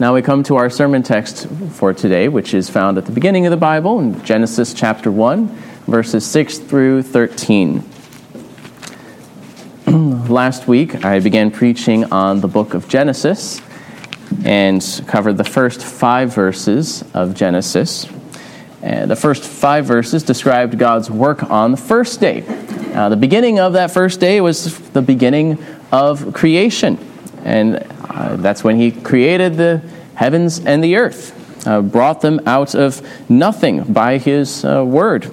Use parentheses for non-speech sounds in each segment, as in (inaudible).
Now we come to our sermon text for today, which is found at the beginning of the Bible in Genesis chapter 1, verses 6 through 13. (clears throat) Last week, I began preaching on the book of Genesis and covered the first five verses of Genesis. And the first five verses described God's work on the first day. Uh, the beginning of that first day was the beginning of creation. And uh, that's when he created the heavens and the earth, uh, brought them out of nothing by his uh, word.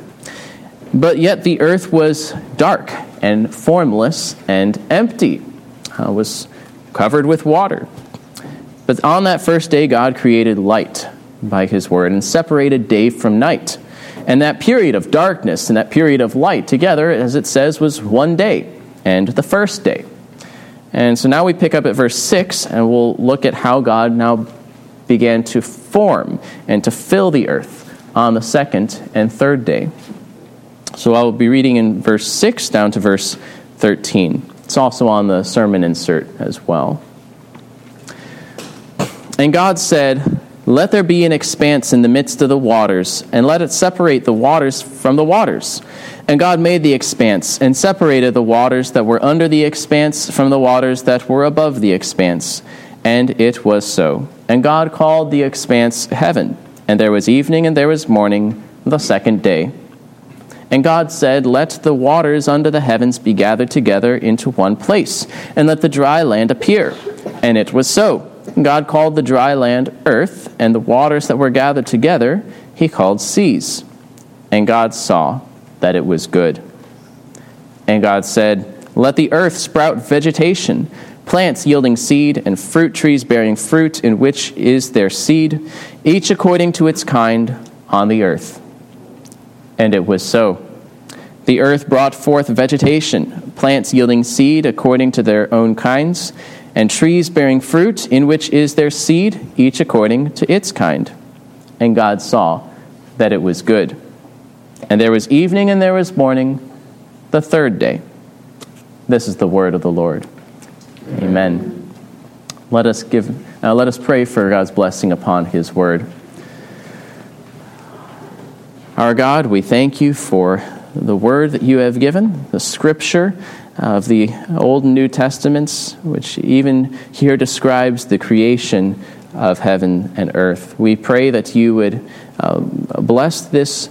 But yet the earth was dark and formless and empty, uh, was covered with water. But on that first day, God created light by his word and separated day from night. And that period of darkness and that period of light together, as it says, was one day and the first day. And so now we pick up at verse 6, and we'll look at how God now began to form and to fill the earth on the second and third day. So I will be reading in verse 6 down to verse 13. It's also on the sermon insert as well. And God said, Let there be an expanse in the midst of the waters, and let it separate the waters from the waters. And God made the expanse, and separated the waters that were under the expanse from the waters that were above the expanse. And it was so. And God called the expanse heaven. And there was evening and there was morning, the second day. And God said, Let the waters under the heavens be gathered together into one place, and let the dry land appear. And it was so. God called the dry land earth, and the waters that were gathered together he called seas. And God saw that it was good. And God said, Let the earth sprout vegetation, plants yielding seed, and fruit trees bearing fruit, in which is their seed, each according to its kind on the earth. And it was so. The earth brought forth vegetation, plants yielding seed according to their own kinds, and trees bearing fruit, in which is their seed, each according to its kind. And God saw that it was good. And there was evening and there was morning, the third day. This is the word of the Lord. Amen. Let us give uh, let us pray for God's blessing upon his word. Our God, we thank you for the word that you have given, the scripture of the Old and New Testaments, which even here describes the creation of heaven and earth. We pray that you would uh, bless this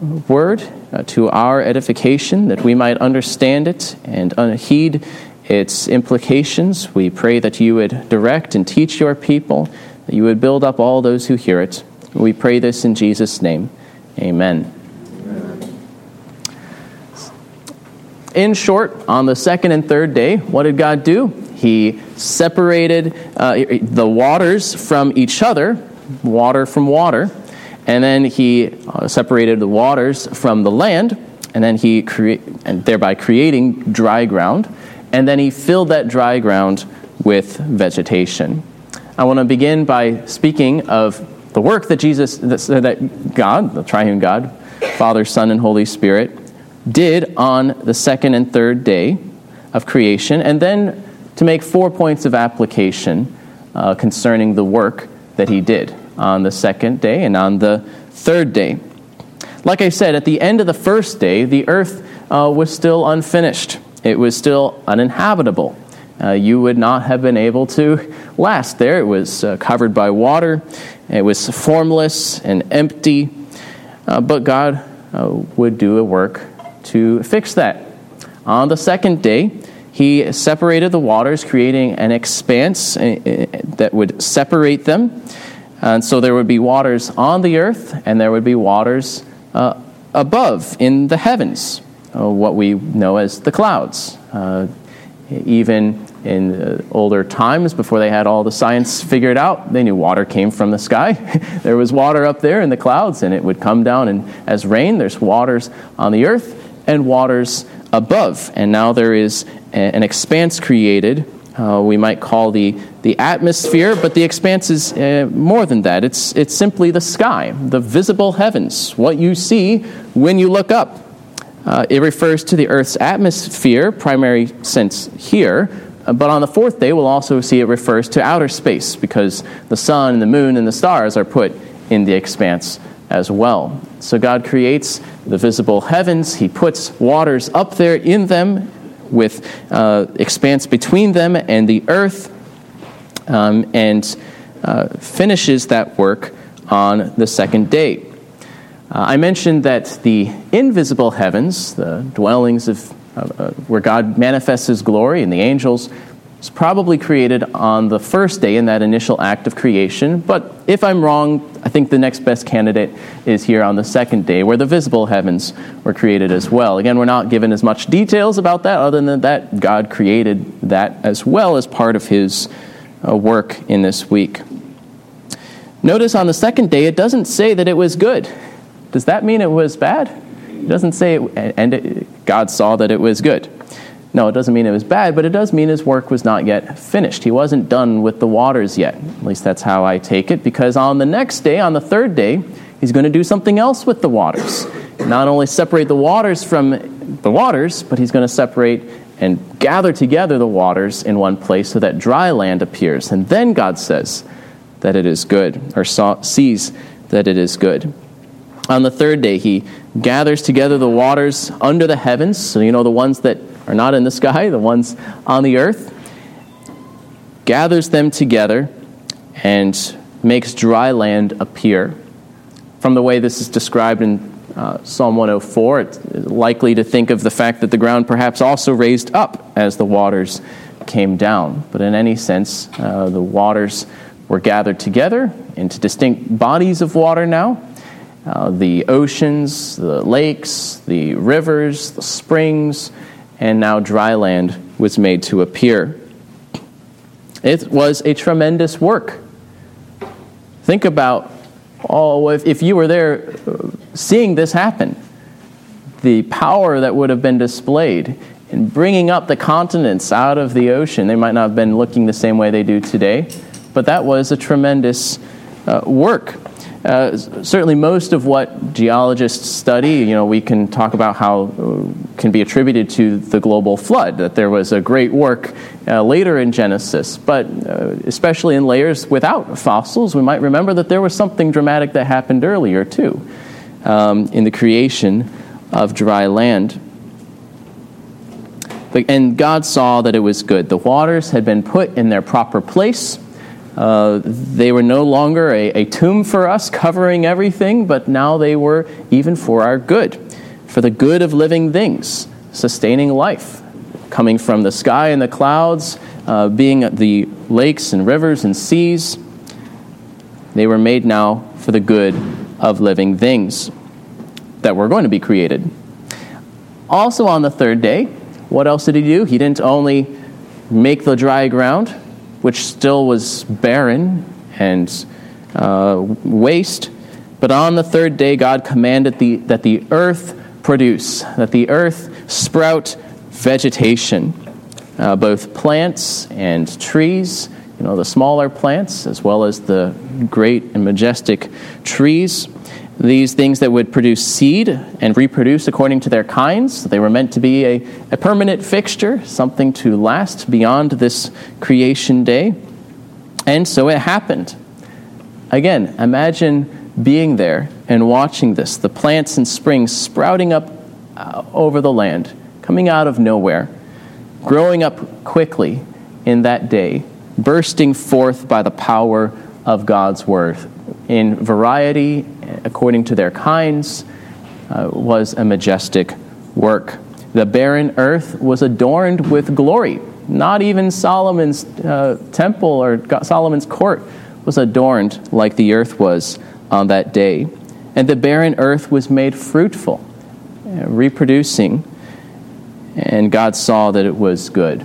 word uh, to our edification, that we might understand it and heed its implications. We pray that you would direct and teach your people, that you would build up all those who hear it. We pray this in Jesus' name. Amen. In short, on the second and third day, what did God do? He separated uh, the waters from each other, water from water, and then he uh, separated the waters from the land, and then he crea- and thereby creating dry ground, and then he filled that dry ground with vegetation. I want to begin by speaking of the work that Jesus, that God, the triune God, Father, Son, and Holy Spirit, did on the second and third day of creation, and then to make four points of application uh, concerning the work that he did on the second day and on the third day. Like I said, at the end of the first day, the earth uh, was still unfinished, it was still uninhabitable. Uh, you would not have been able to last there. It was uh, covered by water, it was formless and empty. Uh, but God uh, would do a work to fix that. On the second day, he separated the waters, creating an expanse uh, that would separate them. And so there would be waters on the earth, and there would be waters uh, above in the heavens, uh, what we know as the clouds. Uh, even in older times, before they had all the science figured out, they knew water came from the sky. (laughs) there was water up there in the clouds, and it would come down and as rain. There's waters on the earth and waters above. And now there is an expanse created. Uh, we might call the, the atmosphere, but the expanse is uh, more than that. It's, it's simply the sky, the visible heavens, what you see when you look up. Uh, it refers to the Earth's atmosphere, primary sense here, but on the fourth day, we'll also see it refers to outer space because the sun and the moon and the stars are put in the expanse as well. So God creates the visible heavens, He puts waters up there in them with uh, expanse between them and the earth, um, and uh, finishes that work on the second day. Uh, I mentioned that the invisible heavens, the dwellings of uh, where God manifests His glory and the angels, was probably created on the first day in that initial act of creation. But if I'm wrong, I think the next best candidate is here on the second day, where the visible heavens were created as well. Again, we're not given as much details about that, other than that God created that as well as part of His uh, work in this week. Notice on the second day, it doesn't say that it was good. Does that mean it was bad? It doesn't say, it, and it, God saw that it was good. No, it doesn't mean it was bad, but it does mean his work was not yet finished. He wasn't done with the waters yet. At least that's how I take it, because on the next day, on the third day, he's going to do something else with the waters. Not only separate the waters from the waters, but he's going to separate and gather together the waters in one place so that dry land appears. And then God says that it is good, or saw, sees that it is good. On the third day, he gathers together the waters under the heavens, so you know the ones that are not in the sky, the ones on the earth, gathers them together and makes dry land appear. From the way this is described in uh, Psalm 104, it's likely to think of the fact that the ground perhaps also raised up as the waters came down. But in any sense, uh, the waters were gathered together into distinct bodies of water now uh, the oceans, the lakes, the rivers, the springs, and now dry land was made to appear. It was a tremendous work. Think about, oh, if, if you were there uh, seeing this happen, the power that would have been displayed in bringing up the continents out of the ocean. They might not have been looking the same way they do today, but that was a tremendous uh, work. Uh, certainly, most of what geologists study, you know, we can talk about how uh, can be attributed to the global flood. That there was a great work uh, later in Genesis, but uh, especially in layers without fossils, we might remember that there was something dramatic that happened earlier too, um, in the creation of dry land. But, and God saw that it was good. The waters had been put in their proper place uh, they were no longer a, a tomb for us, covering everything, but now they were even for our good, for the good of living things, sustaining life, coming from the sky and the clouds, uh, being the lakes and rivers and seas. They were made now for the good of living things that were going to be created. Also, on the third day, what else did he do? He didn't only make the dry ground, which still was barren and uh, waste. But on the third day, God commanded the, that the earth produce, that the earth sprout vegetation, uh, both plants and trees, you know, the smaller plants as well as the great and majestic trees. These things that would produce seed and reproduce according to their kinds. They were meant to be a, a permanent fixture, something to last beyond this creation day. And so it happened. Again, imagine being there and watching this the plants and springs sprouting up uh, over the land, coming out of nowhere, growing up quickly in that day, bursting forth by the power of God's word in variety according to their kinds uh, was a majestic work. The barren earth was adorned with glory. Not even Solomon's uh, temple or Solomon's court was adorned like the earth was on that day. And the barren earth was made fruitful, uh, reproducing, and God saw that it was good.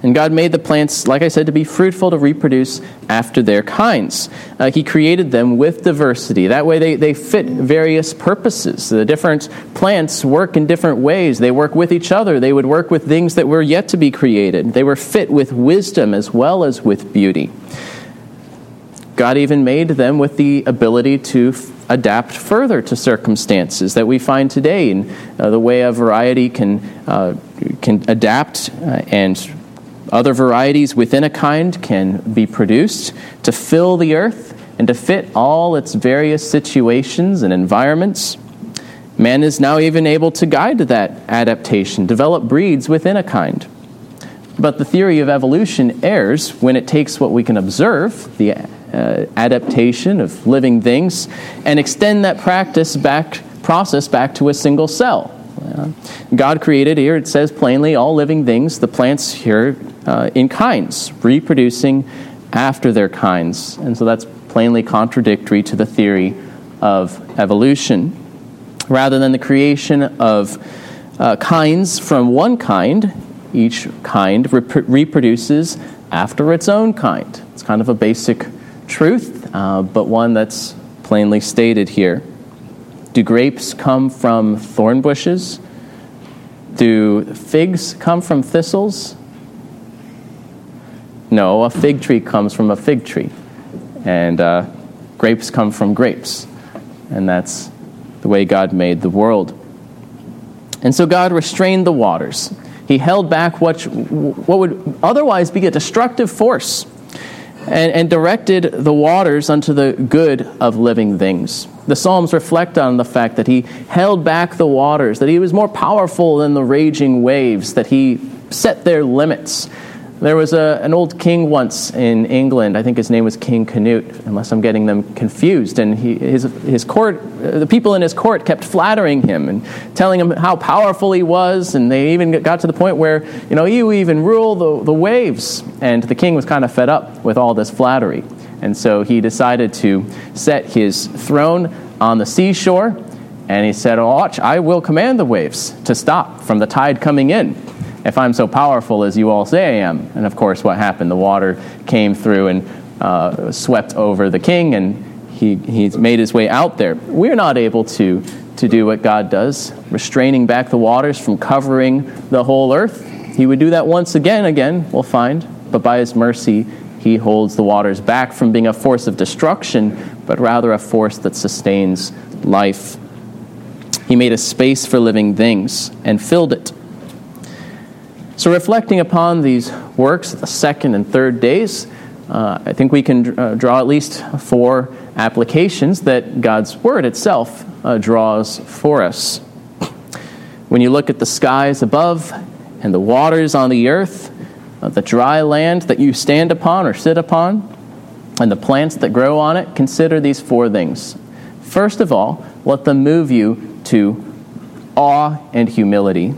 And God made the plants, like I said, to be fruitful, to reproduce after their kinds. Uh, he created them with diversity. That way they, they fit various purposes. The different plants work in different ways. They work with each other. They would work with things that were yet to be created. They were fit with wisdom as well as with beauty. God even made them with the ability to f- adapt further to circumstances that we find today, in uh, the way a variety can uh, can adapt, uh, and other varieties within a kind can be produced to fill the earth and to fit all its various situations and environments. Man is now even able to guide that adaptation, develop breeds within a kind. But the theory of evolution errs when it takes what we can observe, the uh, adaptation of living things, and extend that practice back, process back to a single cell. God created here, it says plainly, all living things, the plants here, uh, in kinds, reproducing after their kinds. And so that's plainly contradictory to the theory of evolution rather than the creation of uh, kinds from one kind, each kind rep- reproduces after its own kind. It's kind of a basic truth, uh, but one that's plainly stated here. Do grapes come from thorn bushes? Do figs come from thistles? No, a fig tree comes from a fig tree. And uh, grapes come from grapes. And that's the way God made the world. And so God restrained the waters. He held back what, what would otherwise be a destructive force and, and directed the waters unto the good of living things. The Psalms reflect on the fact that he held back the waters, that he was more powerful than the raging waves, that he set their limits there was a, an old king once in England. I think his name was King Canute, unless I'm getting them confused. And he, his, his court, uh, the people in his court kept flattering him and telling him how powerful he was. And they even got to the point where, you know, you even rule the, the waves. And the king was kind of fed up with all this flattery. And so he decided to set his throne on the seashore. And he said, Watch, I will command the waves to stop from the tide coming in if I'm so powerful as you all say I am. And of course, what happened? The water came through and uh, swept over the king, and he, he's made his way out there. We're not able to, to do what God does, restraining back the waters from covering the whole earth. He would do that once again, again, we'll find, but by his mercy, he holds the waters back from being a force of destruction, but rather a force that sustains life. He made a space for living things and filled it so, reflecting upon these works, the second and third days, uh, I think we can uh, draw at least four applications that God's Word itself uh, draws for us. When you look at the skies above and the waters on the earth, the dry land that you stand upon or sit upon, and the plants that grow on it, consider these four things. First of all, let them move you to awe and humility.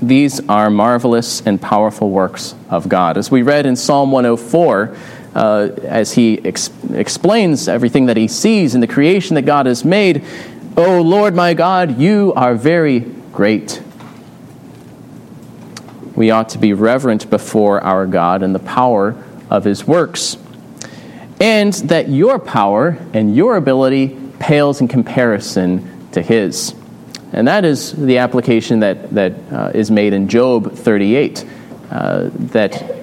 These are marvelous and powerful works of God. As we read in Psalm 104, uh, as he ex- explains everything that he sees in the creation that God has made, O Lord my God, you are very great. We ought to be reverent before our God and the power of his works, and that your power and your ability pales in comparison to his. And that is the application that, that uh, is made in Job 38. Uh, that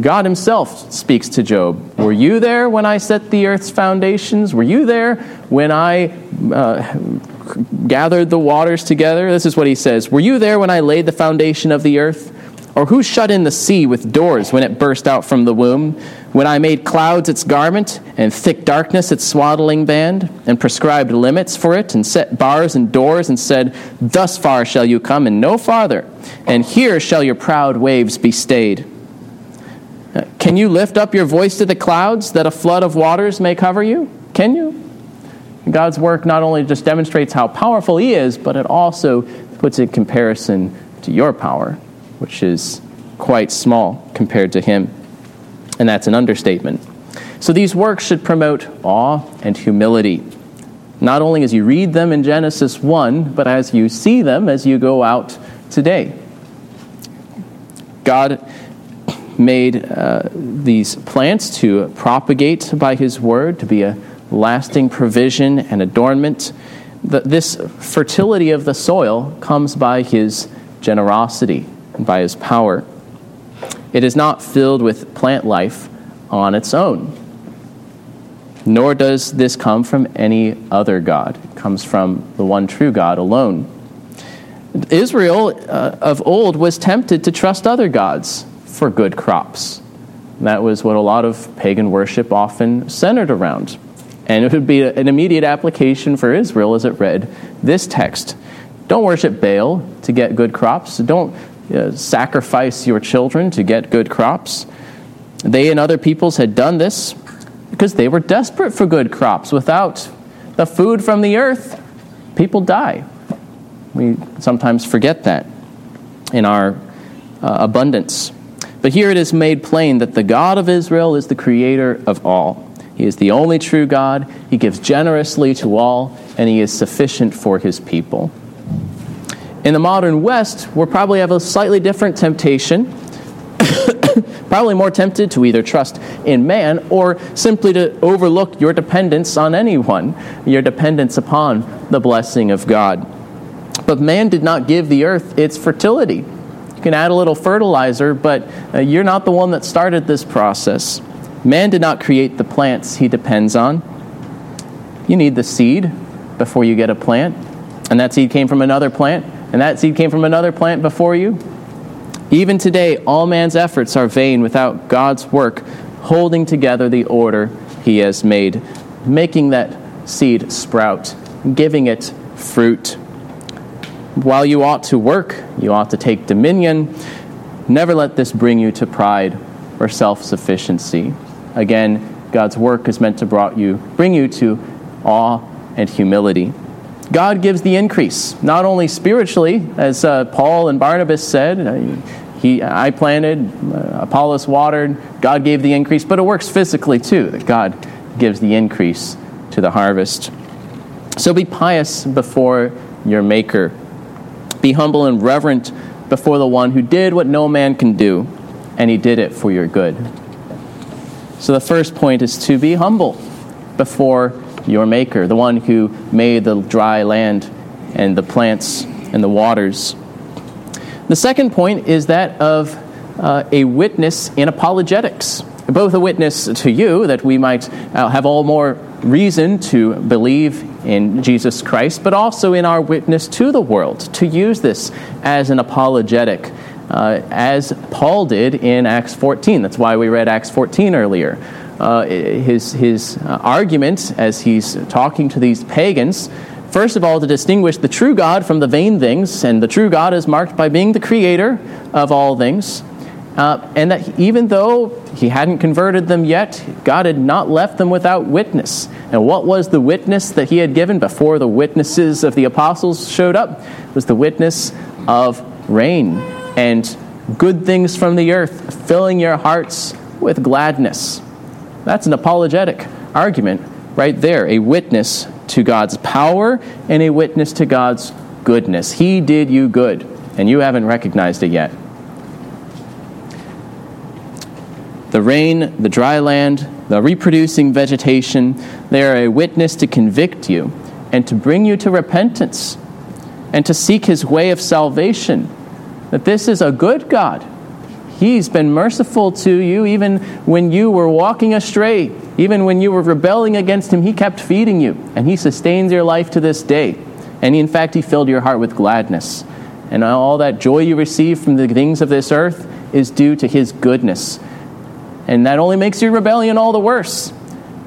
God Himself speaks to Job. Were you there when I set the earth's foundations? Were you there when I uh, gathered the waters together? This is what He says Were you there when I laid the foundation of the earth? Or who shut in the sea with doors when it burst out from the womb? When I made clouds its garment, and thick darkness its swaddling band, and prescribed limits for it, and set bars and doors, and said, Thus far shall you come, and no farther, and here shall your proud waves be stayed. Uh, can you lift up your voice to the clouds that a flood of waters may cover you? Can you? God's work not only just demonstrates how powerful He is, but it also puts it in comparison to your power which is quite small compared to him. And that's an understatement. So these works should promote awe and humility, not only as you read them in Genesis 1, but as you see them as you go out today. God made uh, these plants to propagate by His word, to be a lasting provision and adornment. This fertility of the soil comes by His generosity and by his power. It is not filled with plant life on its own. Nor does this come from any other God. It comes from the one true God alone. Israel uh, of old was tempted to trust other gods for good crops. That was what a lot of pagan worship often centered around. And it would be an immediate application for Israel as it read this text. Don't worship Baal to get good crops. Don't uh, sacrifice your children to get good crops. They and other peoples had done this because they were desperate for good crops. Without the food from the earth, people die. We sometimes forget that in our uh, abundance. But here it is made plain that the God of Israel is the creator of all. He is the only true God. He gives generously to all, and He is sufficient for His people. In the modern West, we'll probably have a slightly different temptation. (coughs) probably more tempted to either trust in man or simply to overlook your dependence on anyone, your dependence upon the blessing of God. But man did not give the earth its fertility. You can add a little fertilizer, but uh, you're not the one that started this process. Man did not create the plants he depends on. You need the seed before you get a plant, and that seed came from another plant, and that seed came from another plant before you. Even today, all man's efforts are vain without God's work holding together the order he has made, making that seed sprout, giving it fruit. While you ought to work, you ought to take dominion. Never let this bring you to pride or self sufficiency. Again, God's work is meant to brought you, bring you to awe and humility. God gives the increase, not only spiritually, as uh, Paul and Barnabas said, uh, he, I planted, uh, Apollos watered, God gave the increase, but it works physically too, that God gives the increase to the harvest. So be pious before your Maker. Be humble and reverent before the one who did what no man can do, and he did it for your good. So the first point is to be humble before your Maker, the one who made the dry land and the plants and the waters. The second point is that of uh, a witness in apologetics, both a witness to you that we might uh, have all more reason to believe in Jesus Christ, but also in our witness to the world, to use this as an apologetic uh, as Paul did in Acts 14. That's why we read Acts 14 earlier. Uh, his his uh, argument as he's talking to these pagans, first of all, to distinguish the true God from the vain things, and the true God is marked by being the creator of all things. Uh, and that even though he hadn't converted them yet, God had not left them without witness. And what was the witness that he had given before the witnesses of the apostles showed up? It was the witness of rain and good things from the earth, filling your hearts with gladness. That's an apologetic argument right there, a witness to God's power and a witness to God's goodness. He did you good, and you haven't recognized it yet. The rain, the dry land, the reproducing vegetation, they are a witness to convict you and to bring you to repentance and to seek his way of salvation that this is a good God. He's been merciful to you even when you were walking astray, even when you were rebelling against Him. He kept feeding you, and He sustains your life to this day. And he, in fact, He filled your heart with gladness. And all that joy you receive from the things of this earth is due to His goodness. And that only makes your rebellion all the worse,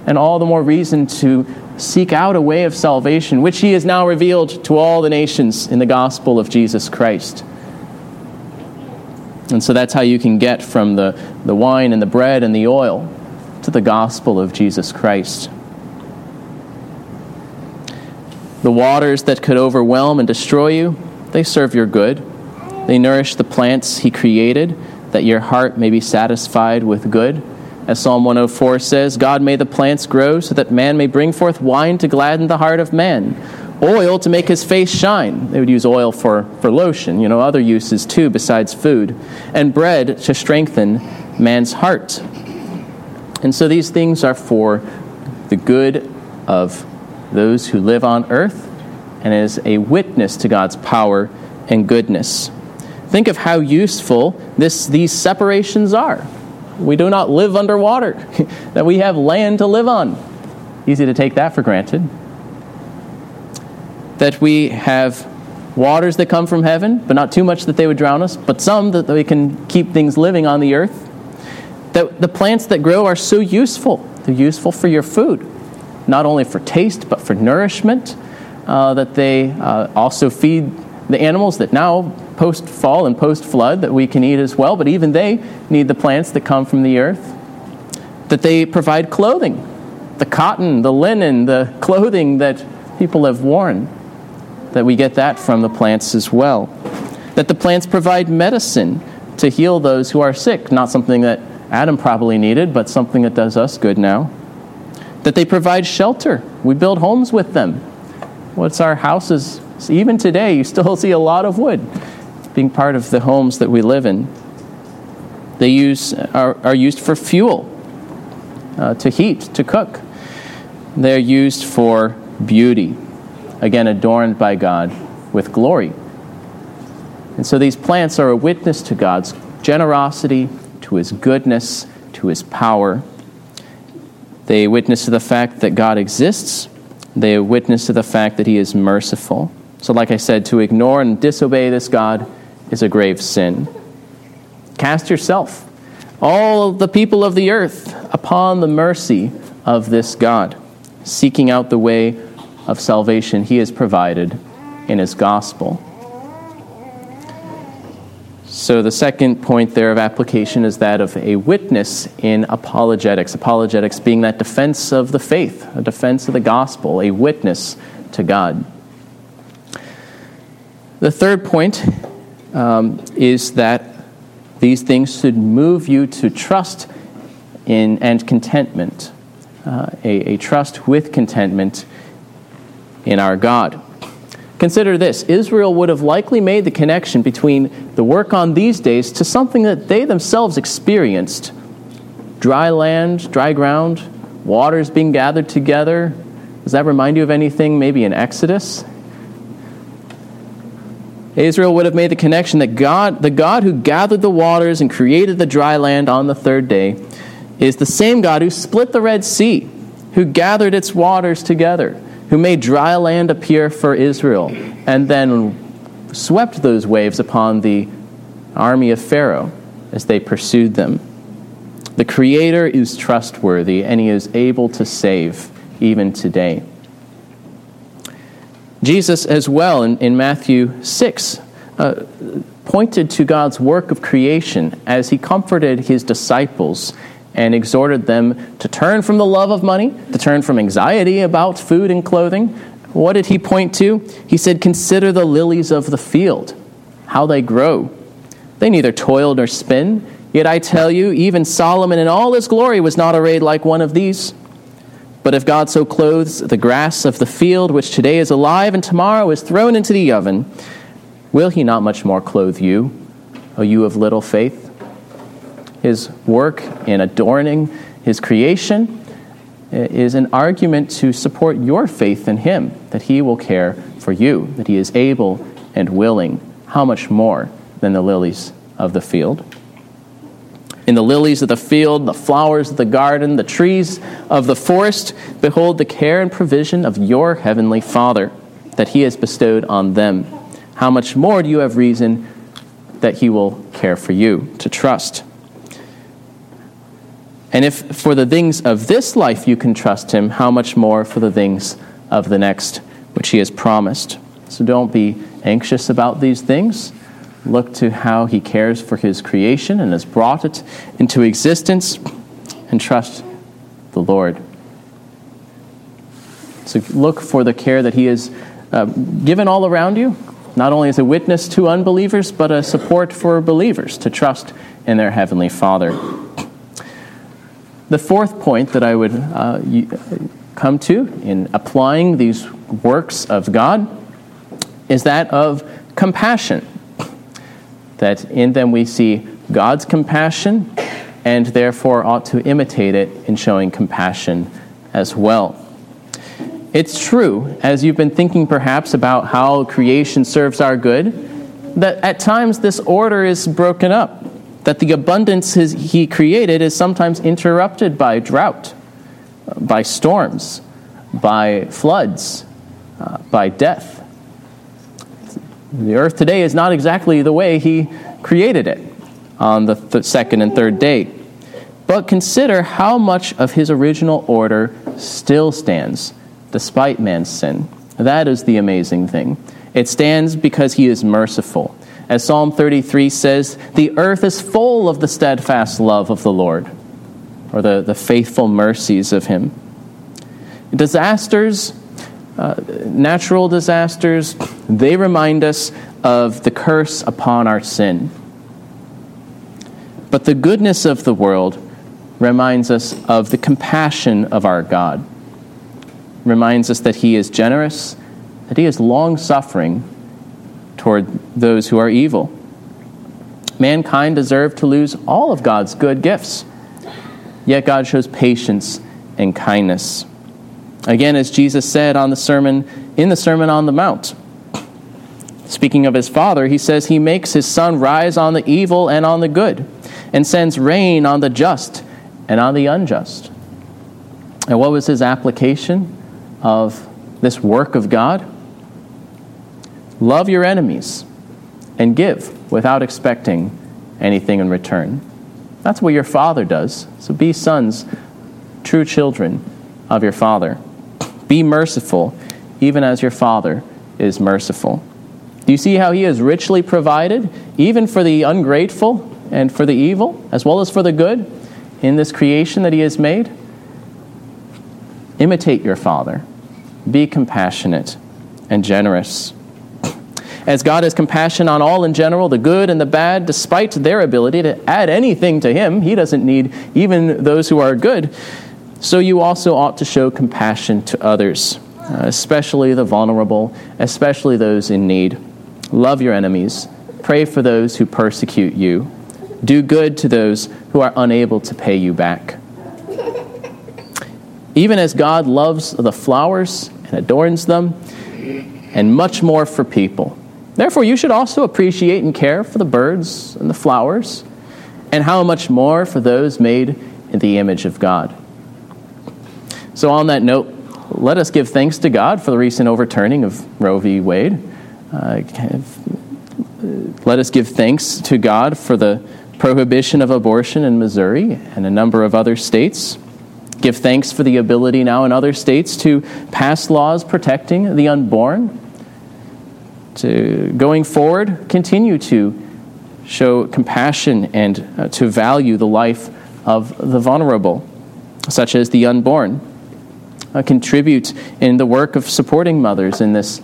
and all the more reason to seek out a way of salvation, which He has now revealed to all the nations in the gospel of Jesus Christ. And so that's how you can get from the, the wine and the bread and the oil to the gospel of Jesus Christ. The waters that could overwhelm and destroy you, they serve your good. They nourish the plants He created, that your heart may be satisfied with good. As Psalm 104 says, God made the plants grow so that man may bring forth wine to gladden the heart of man oil to make his face shine. They would use oil for, for lotion, you know, other uses too besides food, and bread to strengthen man's heart. And so these things are for the good of those who live on earth and as a witness to God's power and goodness. Think of how useful this, these separations are. We do not live underwater, (laughs) that we have land to live on. Easy to take that for granted that we have waters that come from heaven, but not too much that they would drown us, but some that we can keep things living on the earth. That the plants that grow are so useful. They're useful for your food, not only for taste, but for nourishment. Uh, that they uh, also feed the animals that now, post fall and post flood, that we can eat as well, but even they need the plants that come from the earth. That they provide clothing, the cotton, the linen, the clothing that people have worn that we get that from the plants as well. That the plants provide medicine to heal those who are sick, not something that Adam probably needed, but something that does us good now. That they provide shelter. We build homes with them. What's our houses? Even today, you still (laughs) see a lot of wood being part of the homes that we live in. They use, are, are used for fuel, uh, to heat, to cook. They're used for beauty again adorned by God with glory. And so these plants are a witness to God's generosity, to his goodness, to his power. They witness to the fact that God exists. They witness to the fact that he is merciful. So, like I said, to ignore and disobey this God is a grave sin. Cast yourself, all the people of the earth, upon the mercy of this God, seeking out the way of salvation he has provided in his gospel. So, the second point there of application is that of a witness in apologetics. Apologetics being that defense of the faith, a defense of the gospel, a witness to God. The third point um, is that these things should move you to trust in and contentment, uh, a, a trust with contentment in our God. Consider this Israel would have likely made the connection between the work on these days to something that they themselves experienced dry land, dry ground, waters being gathered together. Does that remind you of anything, maybe in Exodus? Israel would have made the connection that God, the God who gathered the waters and created the dry land on the third day, is the same God who split the Red Sea, who gathered its waters together who made dry land appear for Israel, and then swept those waves upon the army of Pharaoh as they pursued them. The Creator is trustworthy, and He is able to save even today. Jesus, as well, in, in Matthew 6, uh, pointed to God's work of creation as He comforted His disciples and exhorted them to turn from the love of money, to turn from anxiety about food and clothing. What did he point to? He said, Consider the lilies of the field, how they grow. They neither toil nor spin. Yet I tell you, even Solomon in all his glory was not arrayed like one of these. But if God so clothes the grass of the field, which today is alive and tomorrow is thrown into the oven, will he not much more clothe you, O you of little faith? His work in adorning his creation uh, is an argument to support your faith in him, that he will care for you, that he is able and willing, how much more than the lilies of the field. In the lilies of the field, the flowers of the garden, the trees of the forest, behold the care and provision of your heavenly Father that he has bestowed on them. How much more do you have reason that he will care for you to trust? And if for the things of this life you can trust him, how much more for the things of the next, which he has promised. So don't be anxious about these things. Look to how he cares for his creation and has brought it into existence, and trust the Lord. So look for the care that he has uh, given all around you, not only as a witness to unbelievers, but a support for believers to trust in their Heavenly Father. The fourth point that I would uh, come to in applying these works of God is that of compassion. That in them we see God's compassion and therefore ought to imitate it in showing compassion as well. It's true, as you've been thinking perhaps about how creation serves our good, that at times this order is broken up that the abundance his, he created is sometimes interrupted by drought, by storms, by floods, uh, by death. The earth today is not exactly the way He created it on the th- second and third day. But consider how much of His original order still stands despite man's sin. That is the amazing thing. It stands because He is merciful. As Psalm 33 says, the earth is full of the steadfast love of the Lord, or the, the faithful mercies of Him. Disasters, uh, natural disasters, they remind us of the curse upon our sin. But the goodness of the world reminds us of the compassion of our God, reminds us that He is generous, that He is long suffering toward those who are evil. Mankind deserved to lose all of God's good gifts, yet God shows patience and kindness. Again, as Jesus said on the sermon in the Sermon on the Mount, speaking of his Father, he says he makes his sun rise on the evil and on the good, and sends rain on the just and on the unjust. And what was his application of this work of God? Love your enemies and give without expecting anything in return. That's what your Father does. So be sons, true children of your Father. Be merciful, even as your Father is merciful. Do you see how He has richly provided, even for the ungrateful and for the evil, as well as for the good, in this creation that He has made? Imitate your Father. Be compassionate and generous. As God has compassion on all in general, the good and the bad, despite their ability to add anything to Him, He doesn't need even those who are good. So you also ought to show compassion to others, uh, especially the vulnerable, especially those in need. Love your enemies. Pray for those who persecute you. Do good to those who are unable to pay you back. Even as God loves the flowers and adorns them, and much more for people. Therefore, you should also appreciate and care for the birds and the flowers, and how much more for those made in the image of God. So, on that note, let us give thanks to God for the recent overturning of Roe v. Wade. Uh, let us give thanks to God for the prohibition of abortion in Missouri and a number of other states. Give thanks for the ability now in other states to pass laws protecting the unborn to going forward, continue to show compassion and uh, to value the life of the vulnerable, such as the unborn. Uh, contribute in the work of supporting mothers in this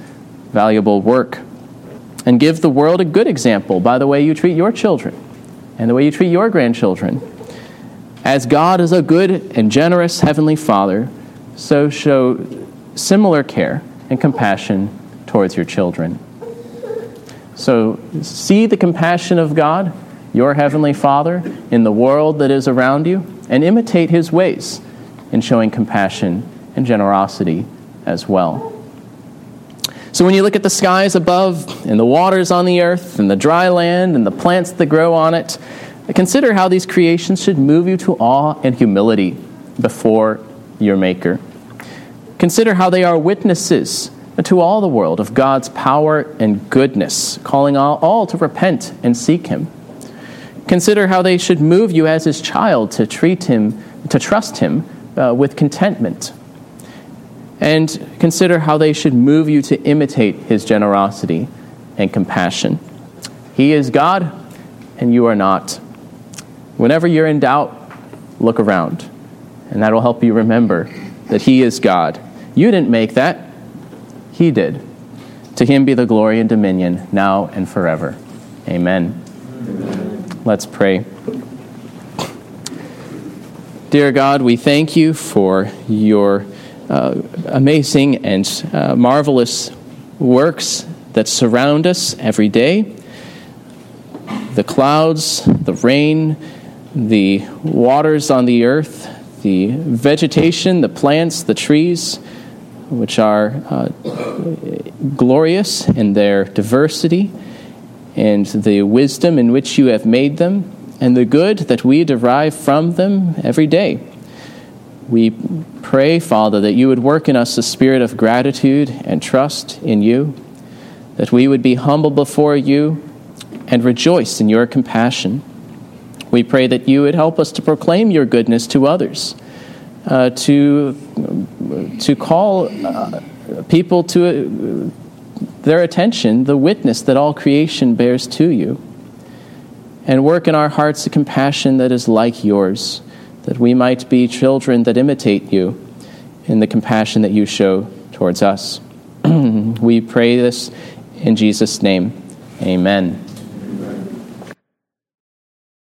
valuable work. And give the world a good example by the way you treat your children and the way you treat your grandchildren. As God is a good and generous Heavenly Father, so show similar care and compassion towards your children. So see the compassion of God, your Heavenly Father, in the world that is around you, and imitate His ways in showing compassion and generosity as well. So when you look at the skies above, and the waters on the earth, and the dry land, and the plants that grow on it, consider how these creations should move you to awe and humility before your Maker. Consider how they are witnesses to all the world of God's power and goodness, calling all, all to repent and seek Him. Consider how they should move you as His child to treat Him, to trust Him uh, with contentment. And consider how they should move you to imitate His generosity and compassion. He is God, and you are not. Whenever you're in doubt, look around, and that will help you remember that He is God. You didn't make that, he did. To him be the glory and dominion, now and forever. Amen. Amen. Let's pray. Dear God, we thank you for your uh, amazing and uh, marvelous works that surround us every day the clouds, the rain, the waters on the earth, the vegetation, the plants, the trees which are uh, glorious in their diversity and the wisdom in which you have made them, and the good that we derive from them every day. We pray, Father, that you would work in us a spirit of gratitude and trust in you, that we would be humble before you and rejoice in your compassion. We pray that you would help us to proclaim your goodness to others, uh, to, to call uh, people to uh, their attention the witness that all creation bears to you, and work in our hearts a compassion that is like yours, that we might be children that imitate you in the compassion that you show towards us. (clears throat) we pray this in Jesus' name. Amen.